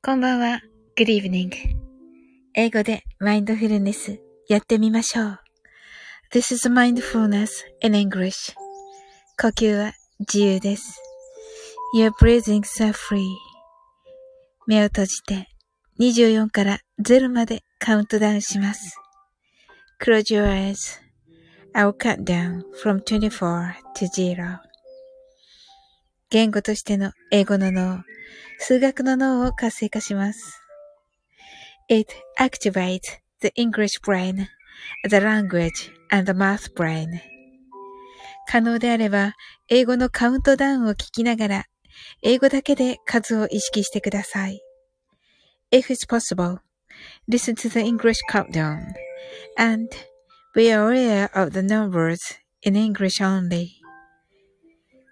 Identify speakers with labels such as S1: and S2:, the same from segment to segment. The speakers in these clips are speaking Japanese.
S1: こんばんは。Good evening. 英語でマインドフルネスやってみましょう。This is mindfulness in English. 呼吸は自由です。Your breathings are free. 目を閉じて24から0までカウントダウンします。Close your eyes. I'll count down from 24 to 0. 言語としての英語の脳数学の脳を活性化します。It activates the English brain, the language, and the math brain. 可能であれば、英語のカウントダウンを聞きながら、英語だけで数を意識してください。If it's possible, listen to the English countdown, and be aware of the numbers in English only.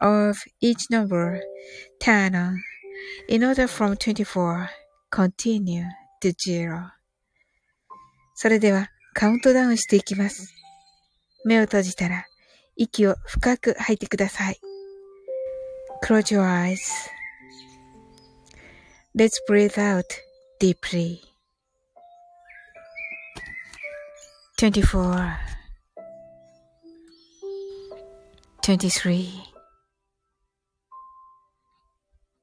S1: of each number Tana, in order from 24 continue to zero それではカウントダウンしていきます。目を閉じたら息を深く吐いてください。Close your eyes. Let's breathe out deeply. 24 23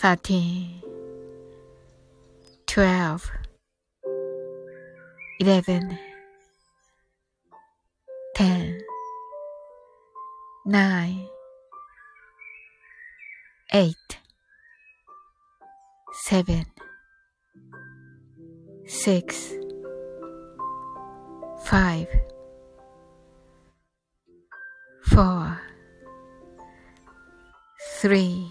S1: thirteen, twelve, eleven, ten, nine, eight, seven, six, five, four, three,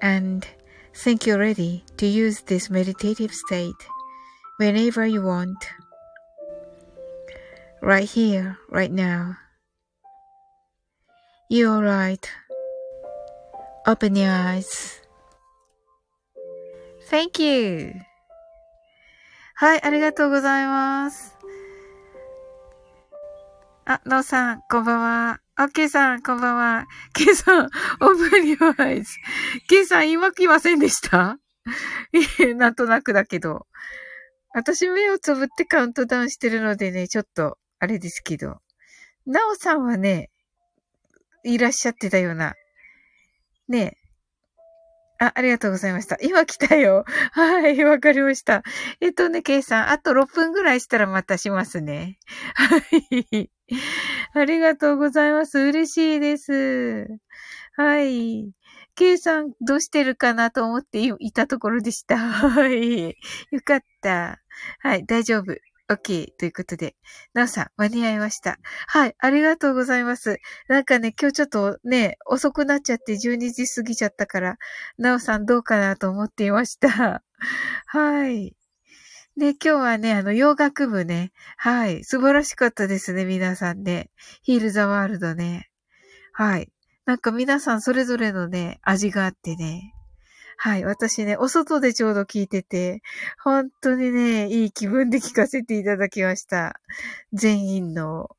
S1: and think you're ready to use this meditative state whenever you want. Right here, right now. You're alright. Open your eyes. Thank you. はい、ありがとうございます。あ、のうさん、こんばんは。 あ、ケイさん、こんばんは。ケイさん、オープンリアイズ。ケイさん、言いまきませんでした？なんとなくだけど。私目をつぶってカウントダウンしてるのでね、ちょっと、あれですけど。なおさんはね、いらっしゃってたような。ねえあ、ありがとうございました。今来たよ。はい、わかりました。えっとね、ケイさん、あと6分ぐらいしたらまたしますね。はい。ありがとうございます。嬉しいです。はい。ケイさん、どうしてるかなと思っていたところでした。はい。よかった。はい、大丈夫。OK ということで、なおさん、間に合いました。はい、ありがとうございます。なんかね、今日ちょっとね、遅くなっちゃって12時過ぎちゃったから、なおさんどうかなと思っていました。はい。で、今日はね、あの、洋楽部ね。はい。素晴らしかったですね、皆さんね。ヒールザワールドね。はい。なんか皆さんそれぞれのね、味があってね。はい。私ね、お外でちょうど聞いてて、本当にね、いい気分で聞かせていただきました。全員の。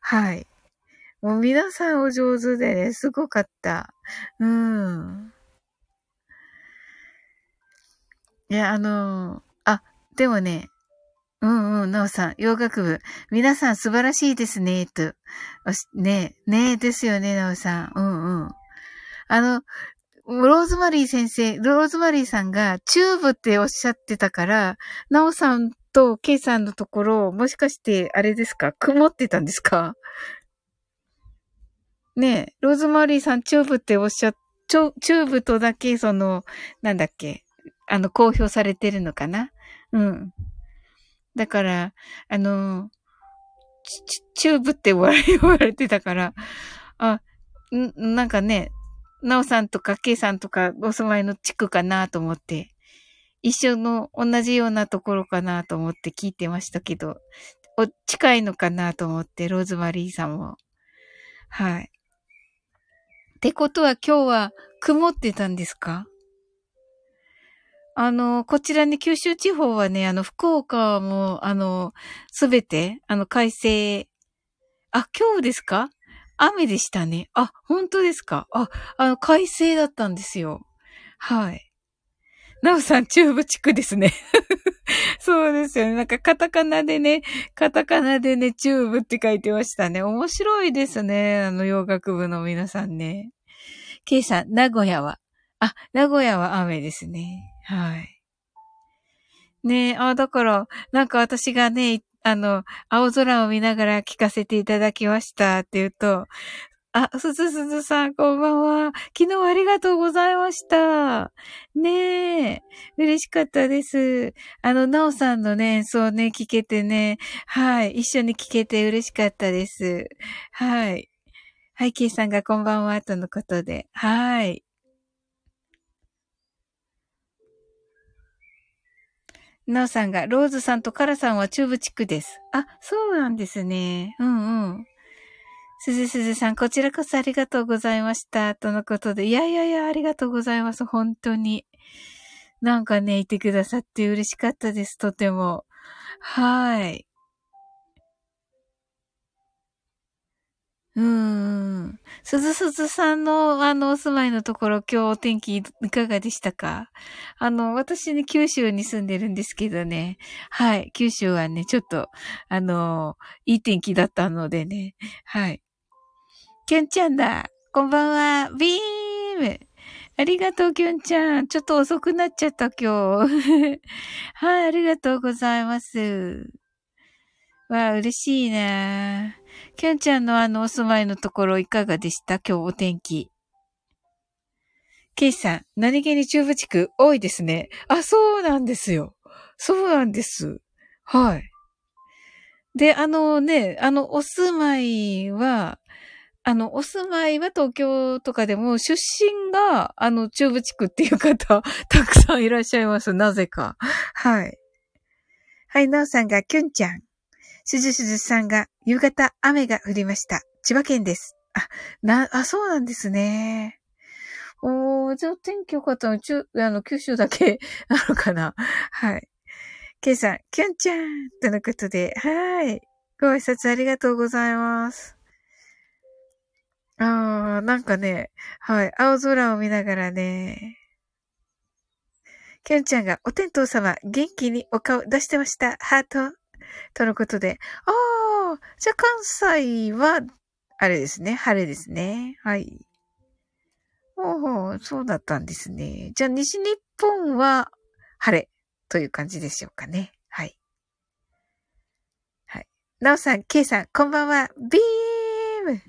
S1: はい。もう皆さんお上手でね、すごかった。うん。いや、あのー、でもね、うんうん、なおさん、洋楽部。皆さん素晴らしいですね、と。ねねですよね、なおさん。うんうん。あの、ローズマリー先生、ローズマリーさんがチューブっておっしゃってたから、なおさんとケイさんのところ、もしかしてあれですか？曇ってたんですか？ねえ、ローズマリーさんチューブっておっしゃ、チューブとだけその、なんだっけ、あの、公表されてるのかな？うん。だから、あの、チューブって言われてたから、あ、ん、なんかね、なおさんとかケイさんとかお住まいの地区かなと思って、一緒の同じようなところかなと思って聞いてましたけど、お、近いのかなと思って、ローズマリーさんも。はい。ってことは今日は曇ってたんですか？あの、こちらに九州地方はね、あの、福岡も、あの、すべて、あの、快晴。あ、今日ですか？雨でしたね。あ、本当ですか？あ、あの、快晴だったんですよ。はい。なおさん、中部地区ですね。そうですよね。なんかカタカナでね、カタカナでね、中部って書いてましたね。面白いですね。あの、洋楽部の皆さんね。ケイさん、名古屋は？あ、名古屋は雨ですね。はい。ねえ、あ、だから、なんか私がね、あの、青空を見ながら聞かせていただきましたって言うと、あ、すずすずさん、こんばんは。昨日ありがとうございました。ねえ。嬉しかったです。あの、なおさんのね、演奏ね、聞けてね。はい。一緒に聞けて嬉しかったです。はい。はい、ケイさんがこんばんは、とのことで。はい。なおさんが、ローズさんとカラさんは中部地区です。あ、そうなんですね。うんうん。すずすずさん、こちらこそありがとうございました。とのことで。いやいやいや、ありがとうございます。本当に。なんかね、いてくださって嬉しかったです。とても。はい。うん。すずすずさんのあのお住まいのところ今日お天気いかがでしたか？あの、私ね、九州に住んでるんですけどね。はい。九州はね、ちょっと、あの、いい天気だったのでね。はい。きゅんちゃんだ。こんばんは。ビーム。ありがとう、きゅんちゃん。ちょっと遅くなっちゃった、今日。はい、ありがとうございます。わあ、嬉しいなきゅんちゃんのあのお住まいのところいかがでした？今日お天気。ケイさん、何気に中部地区多いですね。あ、そうなんですよ。そうなんです。はい。で、あのね、あの、お住まいは、あの、お住まいは東京とかでも、出身が、あの、中部地区っていう方、たくさんいらっしゃいます。なぜか。はい。はい、なおさんが、きゅんちゃん。すずすずさんが、夕方雨が降りました。千葉県です。あ、な、あ、そうなんですね。おー、じゃあ天気良かったの、ちゅ、あの、九州だけ なのかなはい。ケイさん、キュンちゃんとのことで、はい。ご挨拶ありがとうございます。あー、なんかね、はい。青空を見ながらね、キュンちゃんが、お天道様、元気にお顔出してました。ハート。とのことで。ああ、じゃあ関西は、あれですね。晴れですね。はい。おお、そうだったんですね。じゃあ西日本は晴れという感じでしょうかね。はい。はい。なおさん、けいさん、こんばんは。ビーム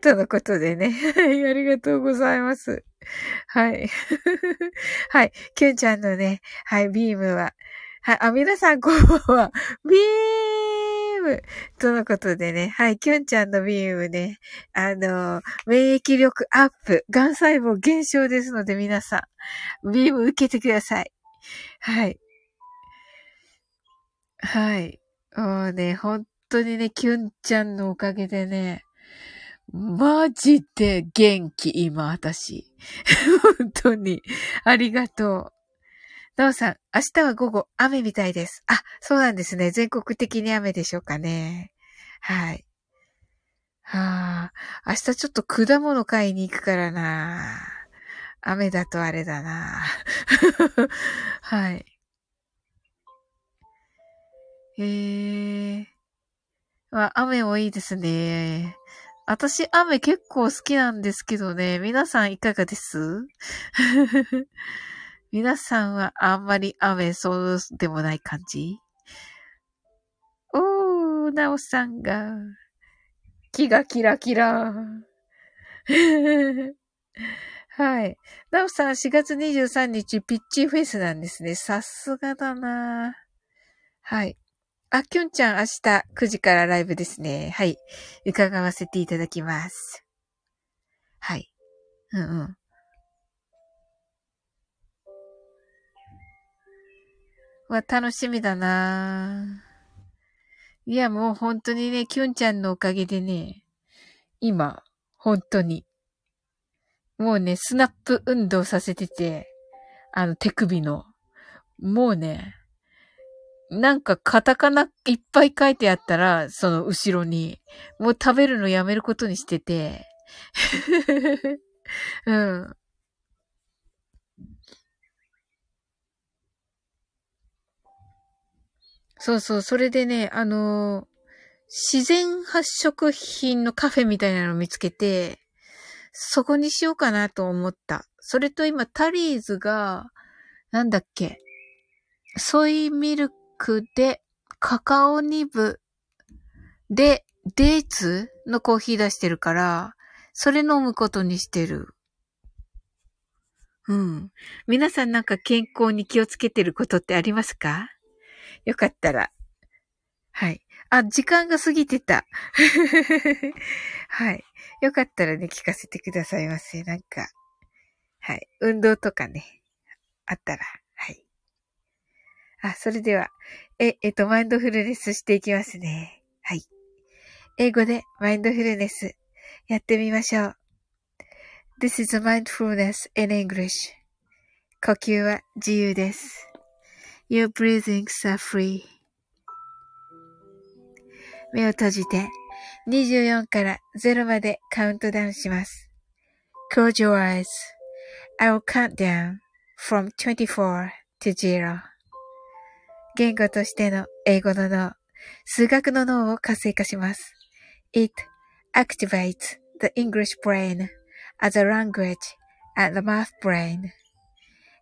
S1: とのことでね。はい、ありがとうございます。はい。はい。きゅんちゃんのね、はい、ビームは、はい、あ、皆さんこんばんは。ビームとのことでね、はい、きゅんちゃんのビームね、あの、免疫力アップ、癌細胞減少ですので皆さん、ビーム受けてください。はい。はい。もうね、本当にね、きゅんちゃんのおかげでね、マジで元気、今、私。本当に。ありがとう。なおさん、明日は午後、雨みたいです。あ、そうなんですね。全国的に雨でしょうかね。はい。はあ、明日ちょっと果物買いに行くからな。雨だとあれだな。はい。へえ。まあ、雨もいいですね。私、雨結構好きなんですけどね。皆さんいかがです？皆さんはあんまり雨そうでもない感じ？おー、なおさんが、気がキラキラ。はい。なおさん、4月23日、ピッチフェスなんですね。さすがだなはい。あ、きょんちゃん、明日9時からライブですね。はい。伺わせていただきます。はい。うんうん。わ、楽しみだな。いや、もう本当にね、きゅんちゃんのおかげでね、今、本当に、もうね、スナップ運動させてて、あの手首の、もうね、なんかカタカナいっぱい書いてあったら、その後ろに、もう食べるのやめることにしてて、うん。そうそう、それでね、あの自然発色品のカフェみたいなのを見つけて、そこにしようかなと思った。それと今、タリーズが、なんだっけ、ソイミルクで、カカオニブで、デーツのコーヒー出してるから、それ飲むことにしてる。うん。皆さんなんか健康に気をつけてることってありますか？よかったら。はい。あ、時間が過ぎてた。はい。よかったらね、聞かせてくださいませ。なんか。はい。運動とかね、あったら。はいあ、それでは、え、えっと、マインドフルネスしていきますね。はい。英語でマインドフルネスやってみましょう。This is mindfulness in English. 呼吸は自由です。Your breathings are free. 目を閉じて24から0までカウントダウンします。Close your eyes. I will count down from 24 to 0. 言語としての英語の脳、数学の脳を活性化します。It activates the English brain as a language and the math brain.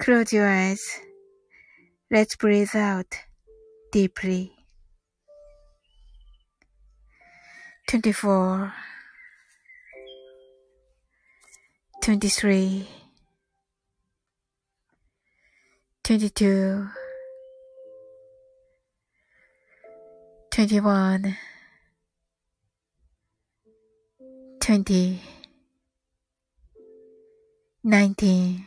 S1: Close your eyes. Let's breathe out deeply. 24 23 22 21 20 19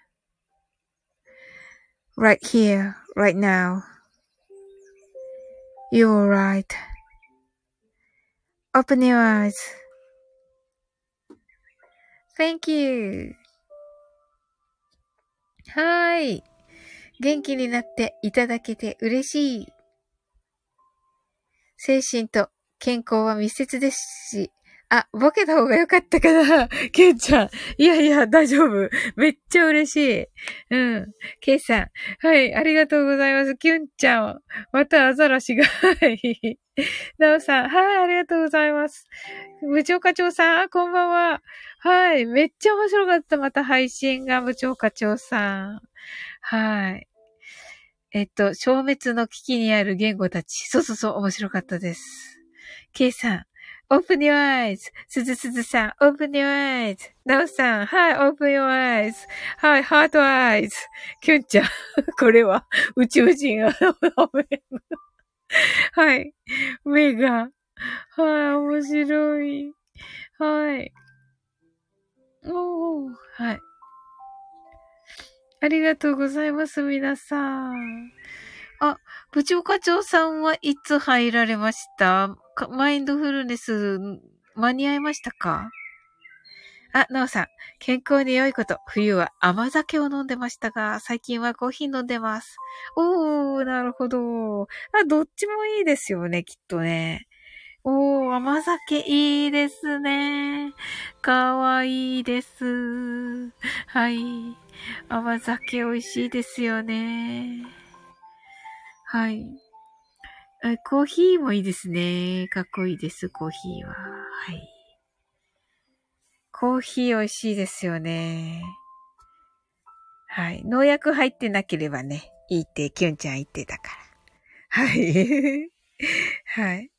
S1: Right here, right now. You're right. Open your eyes. Thank you. はい。元気になっていただけて嬉しい。精神と健康は密接ですし、あ、ボケた方がよかったかな ケンちゃん。いやいや、大丈夫。めっちゃ嬉しい。うん。ケイさん。はい、ありがとうございます。キュンちゃん。またアザラシが。はい。ナオさん。はい、ありがとうございます。部長課長さん。こんばんは。はい。めっちゃ面白かった。また配信が部長課長さん。はい。えっと、消滅の危機にある言語たち。そうそうそう、面白かったです。ケイさん。Open your eyes. すずすずさん、open your eyes. なおさん、はい、open your eyes. はい、heart eyes. きゅんちゃん、これは宇宙人、はい、目が、はい、面白い。はい。おー、はい。ありがとうございます、皆さん。あ、部長課長さんはいつ入られました？マインドフルネス間に合いましたか？あ、なおさん、健康に良いこと。冬は甘酒を飲んでましたが、最近はコーヒー飲んでます。おー、なるほど。あ、どっちもいいですよね、きっとね。おー、甘酒いいですね。かわいいです。はい。甘酒美味しいですよね。はい。コーヒーもいいですね。かっこいいです、コーヒーは。はい。コーヒー美味しいですよね。はい。農薬入ってなければね、いいってキュンちゃん言ってたから。はい。はい。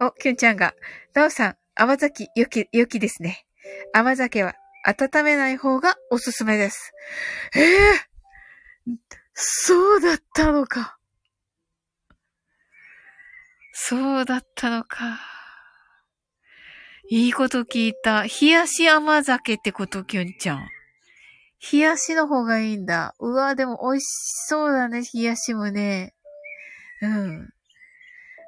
S1: お、キュンちゃんが、なおさん、甘酒、良き、良きですね。甘酒は温めない方がおすすめです。ええー、そうだったのか。そうだったのか。いいこと聞いた。冷やし甘酒ってこときゅんちゃん。冷やしの方がいいんだ。うわ、でも美味しそうだね、冷やしもね。うん。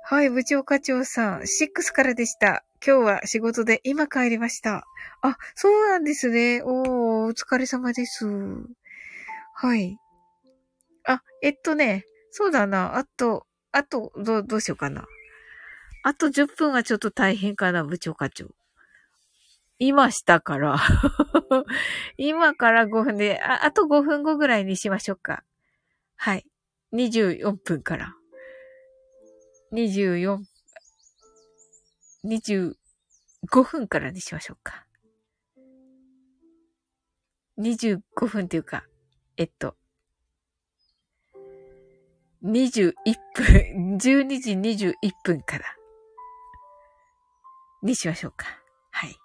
S1: はい、部長課長さん、6からでした。今日は仕事で今帰りました。あ、そうなんですね。おー、お疲れ様です。はい。あ、えっとね、そうだな。あと、あと、ど、どうしようかな。あと10分はちょっと大変かな、部長課長。今したから。今から5分で、あ、あと5分後ぐらいにしましょうか。はい。24分から。24、25分からにしましょうか。25分っていうか、えっと、21分、12時21分からにしましょうか。はい。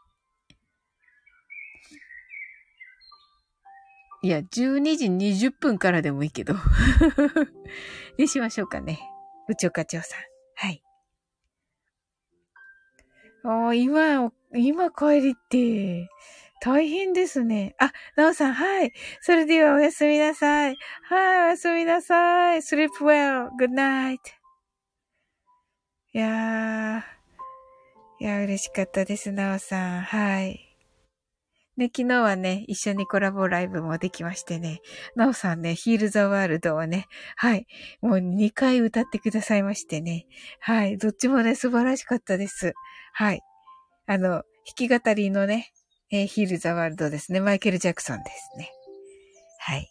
S1: いや、12時20分からでもいいけど にしましょうかね。部長課長さん。はい。ああ、今、今帰りって、大変ですね。あ、なおさん、はい。それではおやすみなさい。はい、おやすみなさい。sleep well. good night. いやー、いや、嬉しかったです、なおさん。はい。ね、昨日はね、一緒にコラボライブもできましてね、なおさんね、ヒールザワールドをね、はい、もう2回歌ってくださいましてね、はい、どっちもね、素晴らしかったです。はい。あの、弾き語りのね、えー、ヒールザワールドですね、マイケル・ジャクソンですね。はい。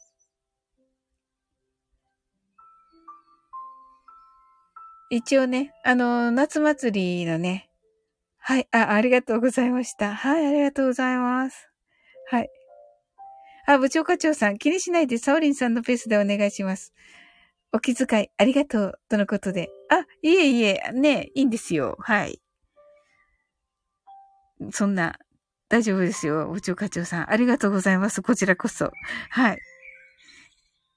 S1: 一応ね、あの、夏祭りのね、はい、あ、ありがとうございました。はい、ありがとうございます。はい。あ、部長課長さん、気にしないでサオリンさんのペースでお願いします。お気遣いありがとう、とのことで。あ、いえいえ、ね、いいんですよ。はい。そんな、大丈夫ですよ。部長課長さん。ありがとうございます。こちらこそ。はい。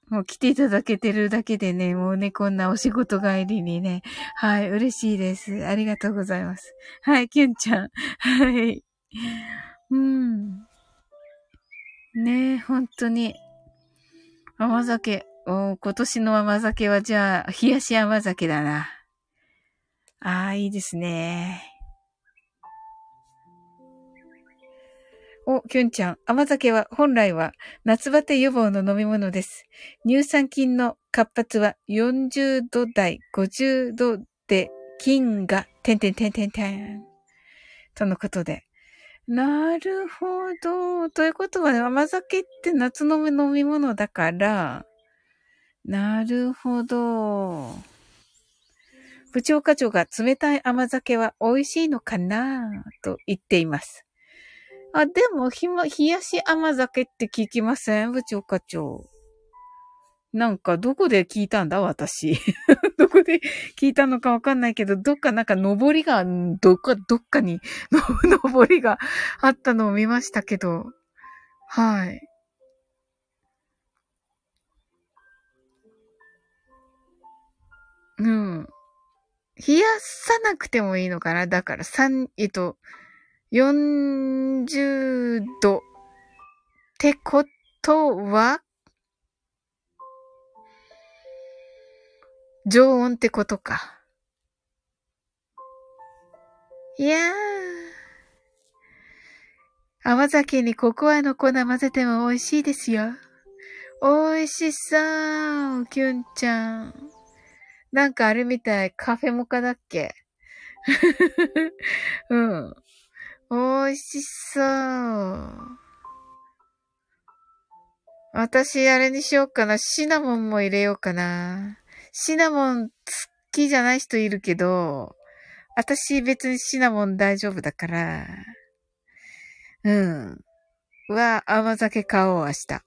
S1: もう来ていただけてるだけでね、もうね、こんなお仕事帰りにね。はい、嬉しいです。ありがとうございます。はい、キュンちゃん。はい。うん。ねえ、本当に。甘酒。お今年の甘酒はじゃあ、冷やし甘酒だな。ああ、いいですね。お、きゅんちゃん。甘酒は本来は夏バテ予防の飲み物です。乳酸菌の活発は40度台、50度で菌が、てんてんてんてんてん。とのことで。なるほど。ということは、ね甘酒って夏の飲み物だから、なるほど。部長課長が冷たい甘酒は美味しいのかな？と言っています。あ、でも、ひま、冷やし甘酒って聞きません？部長課長。なんか、どこで聞いたんだ？私。どこで聞いたのかわかんないけど、どっかなんか登りが、どっか、どっかに 登りがあったのを見ましたけど、はい。うん。冷やさなくてもいいのかな？だから、三、えっと、40度ってことは、常温ってことか。いやー。甘酒にココアの粉混ぜても美味しいですよ。美味しそう、キュンちゃん。なんかあれみたい、カフェモカだっけ？うん。美味しそう。私、あれにしようかな。シナモンも入れようかな。シナモン好きじゃない人いるけど、私別にシナモン大丈夫だから。うん。は、甘酒買おう、明日。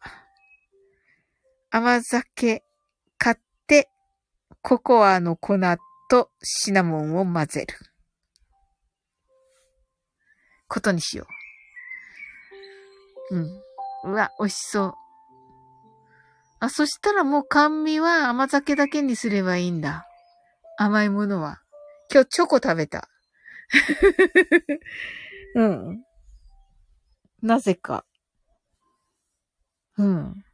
S1: 甘酒買って、ココアの粉とシナモンを混ぜる。ことにしよう。うん。うわ、美味しそう。あ、そしたらもう甘味は甘酒だけにすればいいんだ。甘いものは。今日チョコ食べた。うん。なぜか。うん。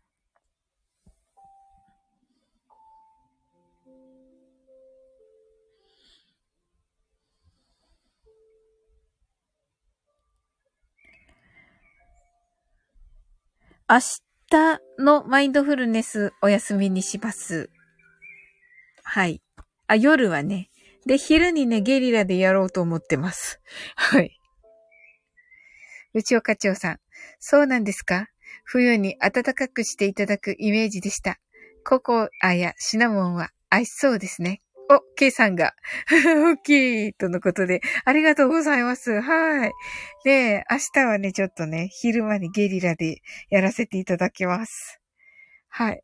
S1: 明日のマインドフルネスお休みにします。はい。あ、夜はね。で、昼にね、ゲリラでやろうと思ってます。はい。内岡長さん。そうなんですか？冬に暖かくしていただくイメージでした。ココアやシナモンは合いそうですね。お、K さんが、大きいとのことで、ありがとうございます。はい。で、明日はね、ちょっとね、昼間にゲリラでやらせていただきます。はい。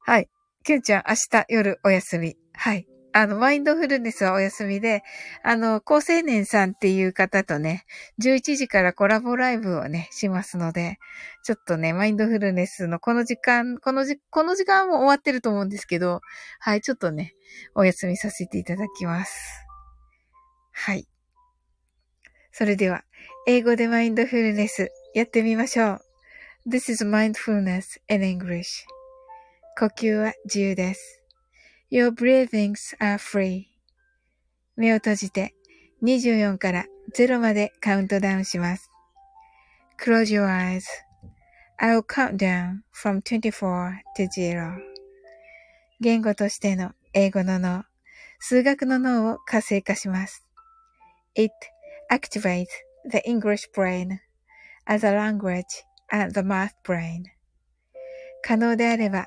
S1: はい。きゅんちゃん、明日夜お休み。はい。あの、マインドフルネスはお休みで、あの、高青年さんっていう方とね、11時からコラボライブをね、しますので、ちょっとね、マインドフルネスのこの時間、このじ、この時間も終わってると思うんですけど、はい、ちょっとね、お休みさせていただきます。はい。それでは、英語でマインドフルネスやってみましょう。This is mindfulness in English. 呼吸は自由です。Your breathings are free. 目を閉じて24から0までカウントダウンします。Close your eyes.I'll count down from 24 to 0. 言語としての英語の脳、数学の脳を活性化します。It activates the English brain as a language and the math brain. 可能であれば、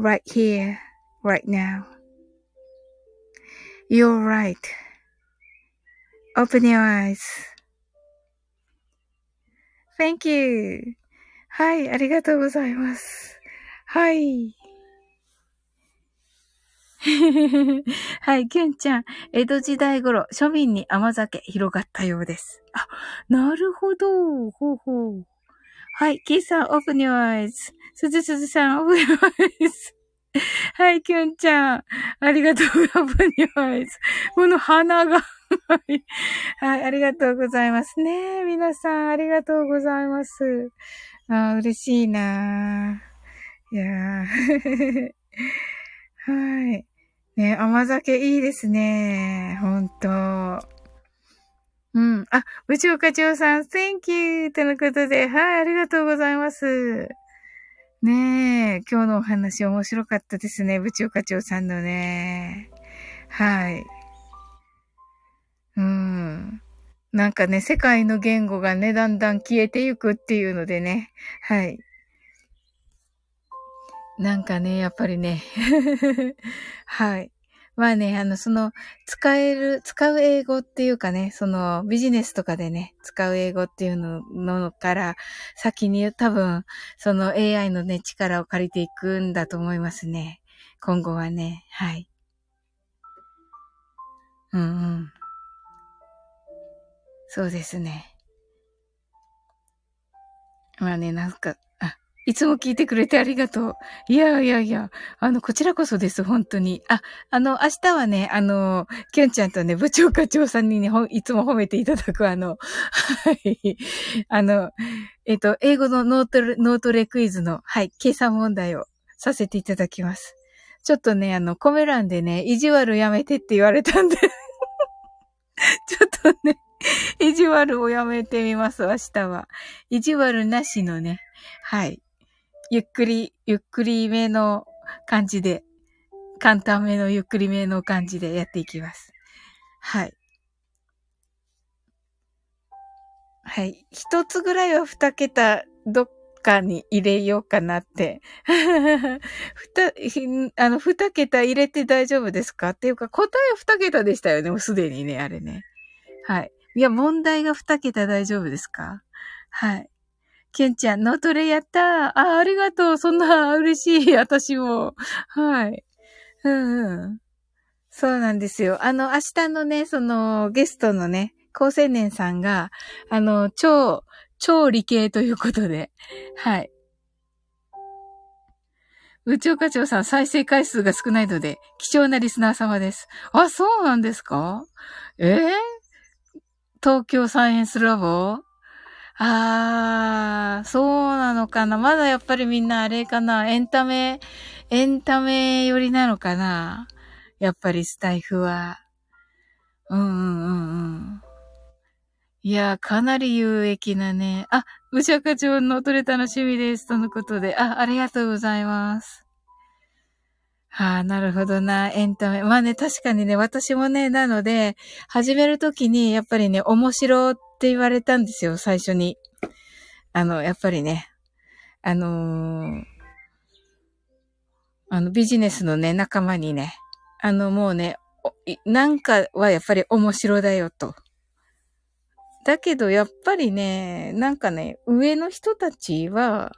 S1: Right here, right now. You're right. Open your eyes. Thank you. はい、ありがとうございます。はい。はい、ケンちゃん。江戸時代頃、庶民に甘酒広がったようです。あ、なるほど。ほうほう。はい、キーさん、オープニュアイズ。すずすずさん、オープニュアイズ。はい、キュンちゃん。ありがとう、オープニュアイズ。この鼻がはい。ありがとうございますね。皆さん、ありがとうございます。あ嬉しいないやー。はい。ね、甘酒いいですね。ほんと。うん。あ、部長課長さん、Thank you! とのことで、はい、ありがとうございます。ねえ、今日のお話面白かったですね。部長課長さんのね。はい。うん。なんかね、世界の言語がね、だんだん消えていくっていうのでね。はい。なんかね、やっぱりね。はい。まあね、あの、その、使える、使う英語っていうかね、その、ビジネスとかでね、使う英語っていうののから、先に多分、その AI のね、力を借りていくんだと思いますね。今後はね、はい。うんうん。そうですね。まあね、なんか、いつも聞いてくれてありがとう。いやいやいや、あの、こちらこそです、本当に。あ、あの、明日はね、あの、きゅんちゃんとね、部長課長さんにね、いつも褒めていただく、あの、はい、あの、えっ、と、英語のノート、ノートレクイズの、はい、計算問題をさせていただきます。ちょっとね、あの、コメ欄でね、意地悪やめてって言われたんで ちょっとね、意地悪をやめてみます、明日は。意地悪なしのね、はい。ゆっくり、ゆっくりめの感じで、簡単めのゆっくりめの感じでやっていきます。はい。はい。一つぐらいは二桁、どっかに入れようかなって。ふた、あの、二桁入れて大丈夫ですか？っていうか、答えは二桁でしたよね、もうすでにね、あれね。はい。いや、問題が二桁大丈夫ですか？はい。ケンちゃん、ノートレやったあ、ありがとう。そんな嬉しい。私も。はい。うんうん。そうなんですよ。あの、明日のね、その、ゲストのね、高青年さんが、あの、超、超理系ということで、はい。宇宙課長さん、再生回数が少ないので、貴重なリスナー様です。あ、そうなんですか？えー、東京サイエンスラボ？あー、そうなのかなまだやっぱりみんなあれかなエンタメ、エンタメ寄りなのかなやっぱりスタイフは。うんうんうんうん。いやー、かなり有益なね。あ、武者課長の取れ楽しみです。とのことで。あ、ありがとうございます。はあ、なるほどな。エンタメ。まあね、確かにね、私もね、なので、始めるときに、やっぱりね、面白っって言われたんですよ、最初に。あの、やっぱりね、あのー、あの、ビジネスのね、仲間にね、あの、もうね、なんかはやっぱり面白だよと。だけど、やっぱりね、なんかね、上の人たちは、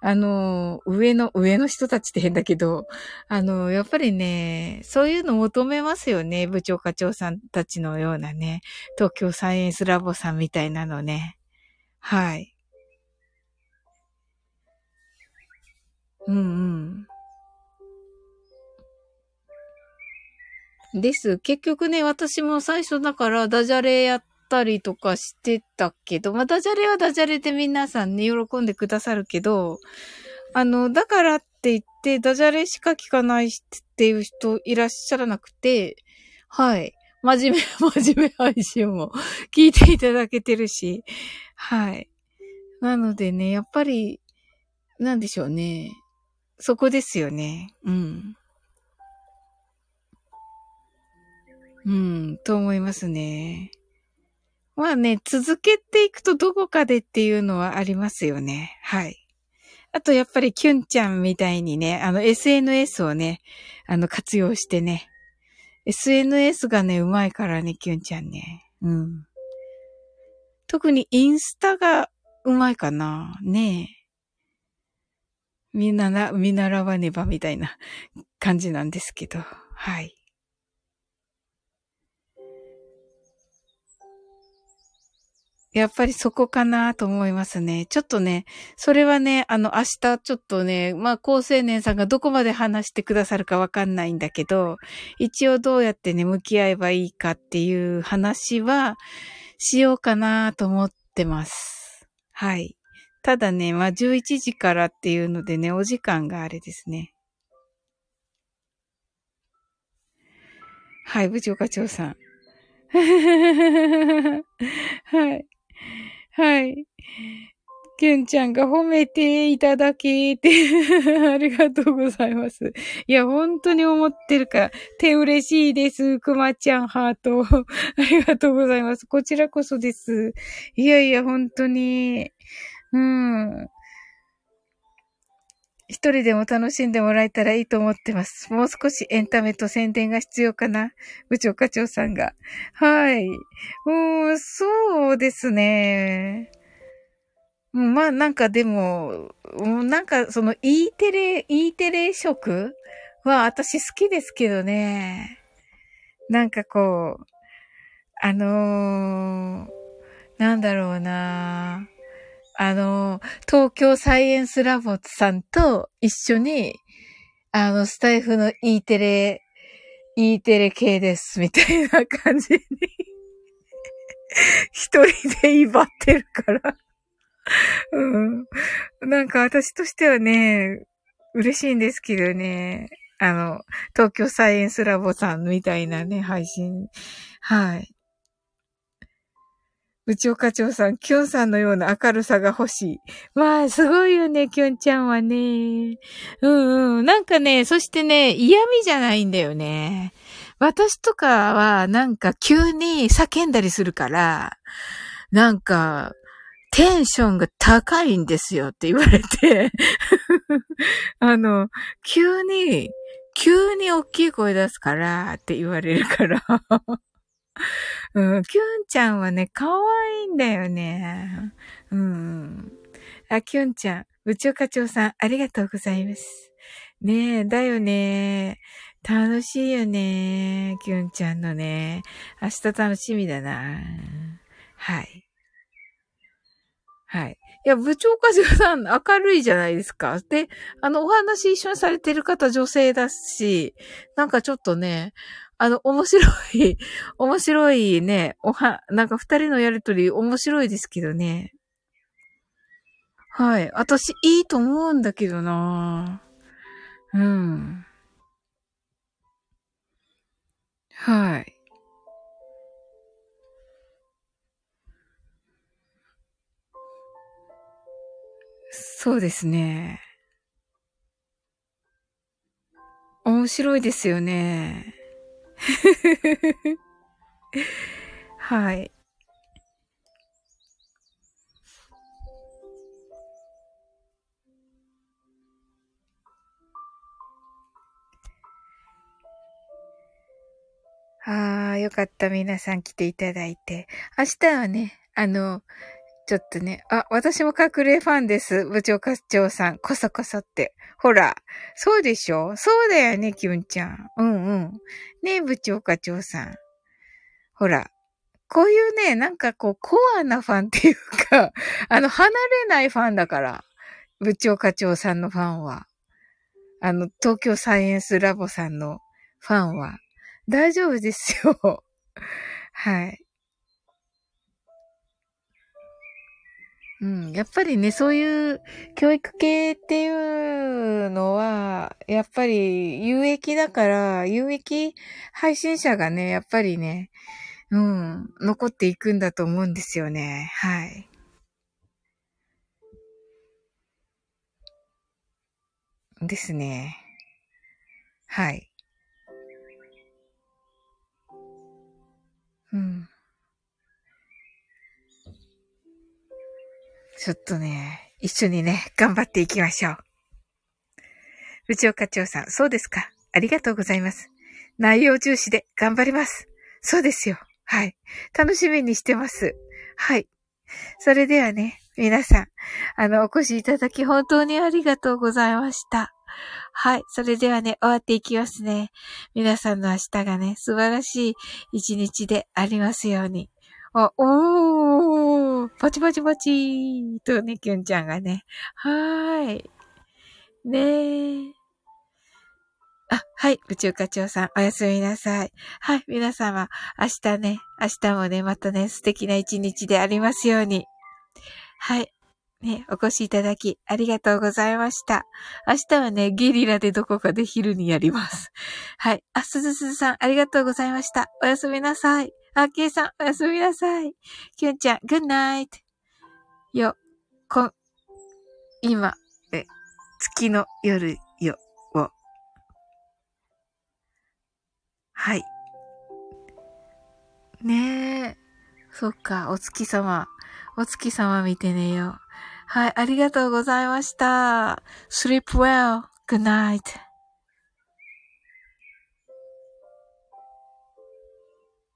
S1: あの、上の、上の人たちって変だけど、あの、やっぱりね、そういうの求めますよね。部長課長さんたちのようなね、東京サイエンスラボさんみたいなのね。はい。うんうん。です。結局ね、私も最初だからダジャレやっったりとかしてたけど、まあ、ダジャレはダジャレで皆さんね、喜んでくださるけど、あの、だからって言って、ダジャレしか聞かないっていう人いらっしゃらなくて、はい。真面目、真面目配信も 聞いていただけてるし、はい。なのでね、やっぱり、なんでしょうね。そこですよね。うん。うん、と思いますね。まあね、続けていくとどこかでっていうのはありますよね。はい。あとやっぱりキュンちゃんみたいにね、あの SNS をね、あの活用してね。SNS がね、うまいからね、キュンちゃんね。うん。特にインスタがうまいかな。ねえ。見習、見習わねばみたいな感じなんですけど。はい。やっぱりそこかなと思いますね。ちょっとね、それはね、あの、明日ちょっとね、まあ、高青年さんがどこまで話してくださるかわかんないんだけど、一応どうやってね、向き合えばいいかっていう話は、しようかなと思ってます。はい。ただね、まあ、11時からっていうのでね、お時間があれですね。はい、部長課長さん。はい。はい。きゅんちゃんが褒めていただけて ありがとうございます。いや、本当に思ってるから、手嬉しいです。くまちゃんハート。ありがとうございます。こちらこそです。いやいや、本当に。うん。一人でも楽しんでもらえたらいいと思ってます。もう少しエンタメと宣伝が必要かな部長課長さんが。はい。うん、そうですね。まあなんかでも、なんかその E テレ、E テレ色は私好きですけどね。なんかこう、あのー、なんだろうなあの、東京サイエンスラボさんと一緒に、あの、スタイフの E テレ、E テレ系です、みたいな感じに 一人で威張ってるからうん。なんか私としてはね、嬉しいんですけどね。あの、東京サイエンスラボさんみたいなね、配信。はい。部長課長さん、キュンさんのような明るさが欲しい。まあ、すごいよね、キュンちゃんはね。うんうん。なんかね、そしてね、嫌味じゃないんだよね。私とかは、なんか急に叫んだりするから、なんか、テンションが高いんですよって言われて あの、急に、急に大きい声出すからって言われるから うん、キュンちゃんはね、可愛いんだよね。うん。あ、キュンちゃん、宇宙課長さん、ありがとうございます。ねえ、だよね。楽しいよね。キュンちゃんのね。明日楽しみだな。はい。はい。いや、部長課長さん明るいじゃないですか。で、あの、お話一緒にされてる方女性だし、なんかちょっとね、あの、面白い、面白いね、おは、なんか二人のやりとり面白いですけどね。はい。私、いいと思うんだけどなうん。はい。そうですね。面白いですよね。はい。ああ、よかった。皆さん来ていただいて。明日はね、あの、ちょっとね、あ、私も隠れファンです。部長課長さん。こそこそって。ほら、そうでしょ？そうだよね、キュンちゃん。うんうん。ねえ、部長課長さん。ほら、こういうね、なんかこう、コアなファンっていうか、あの、離れないファンだから。部長課長さんのファンは。あの、東京サイエンスラボさんのファンは。大丈夫ですよ。はい。うん。やっぱりね、そういう教育系っていうのは、やっぱり有益だから、有益配信者がね、やっぱりね、うん、残っていくんだと思うんですよね。はい。ですね。はい。うん。ちょっとね、一緒にね、頑張っていきましょう。部長課長さん、そうですか。ありがとうございます。内容重視で頑張ります。そうですよ。はい。楽しみにしてます。はい。それではね、皆さん、あの、お越しいただき本当にありがとうございました。はい。それではね、終わっていきますね。皆さんの明日がね、素晴らしい一日でありますように。あ、おーパチパチパチーとね、きゅんちゃんがね。はーい。ねー。あ、はい。宇宙課長さん、おやすみなさい。はい。皆様、明日ね、明日もね、またね、素敵な一日でありますように。はい。ね、お越しいただき、ありがとうございました。明日はね、ゲリラでどこかで昼にやります。はい。あ、すずすずさん、ありがとうございました。おやすみなさい。あ、けいさん、おやすみなさい。きゅんちゃん、good night. よ、こ、今、え、月の夜よ、を。はい。ねえ。そっか、お月様。お月様見てねよ。はい、ありがとうございました。sleep well. good night.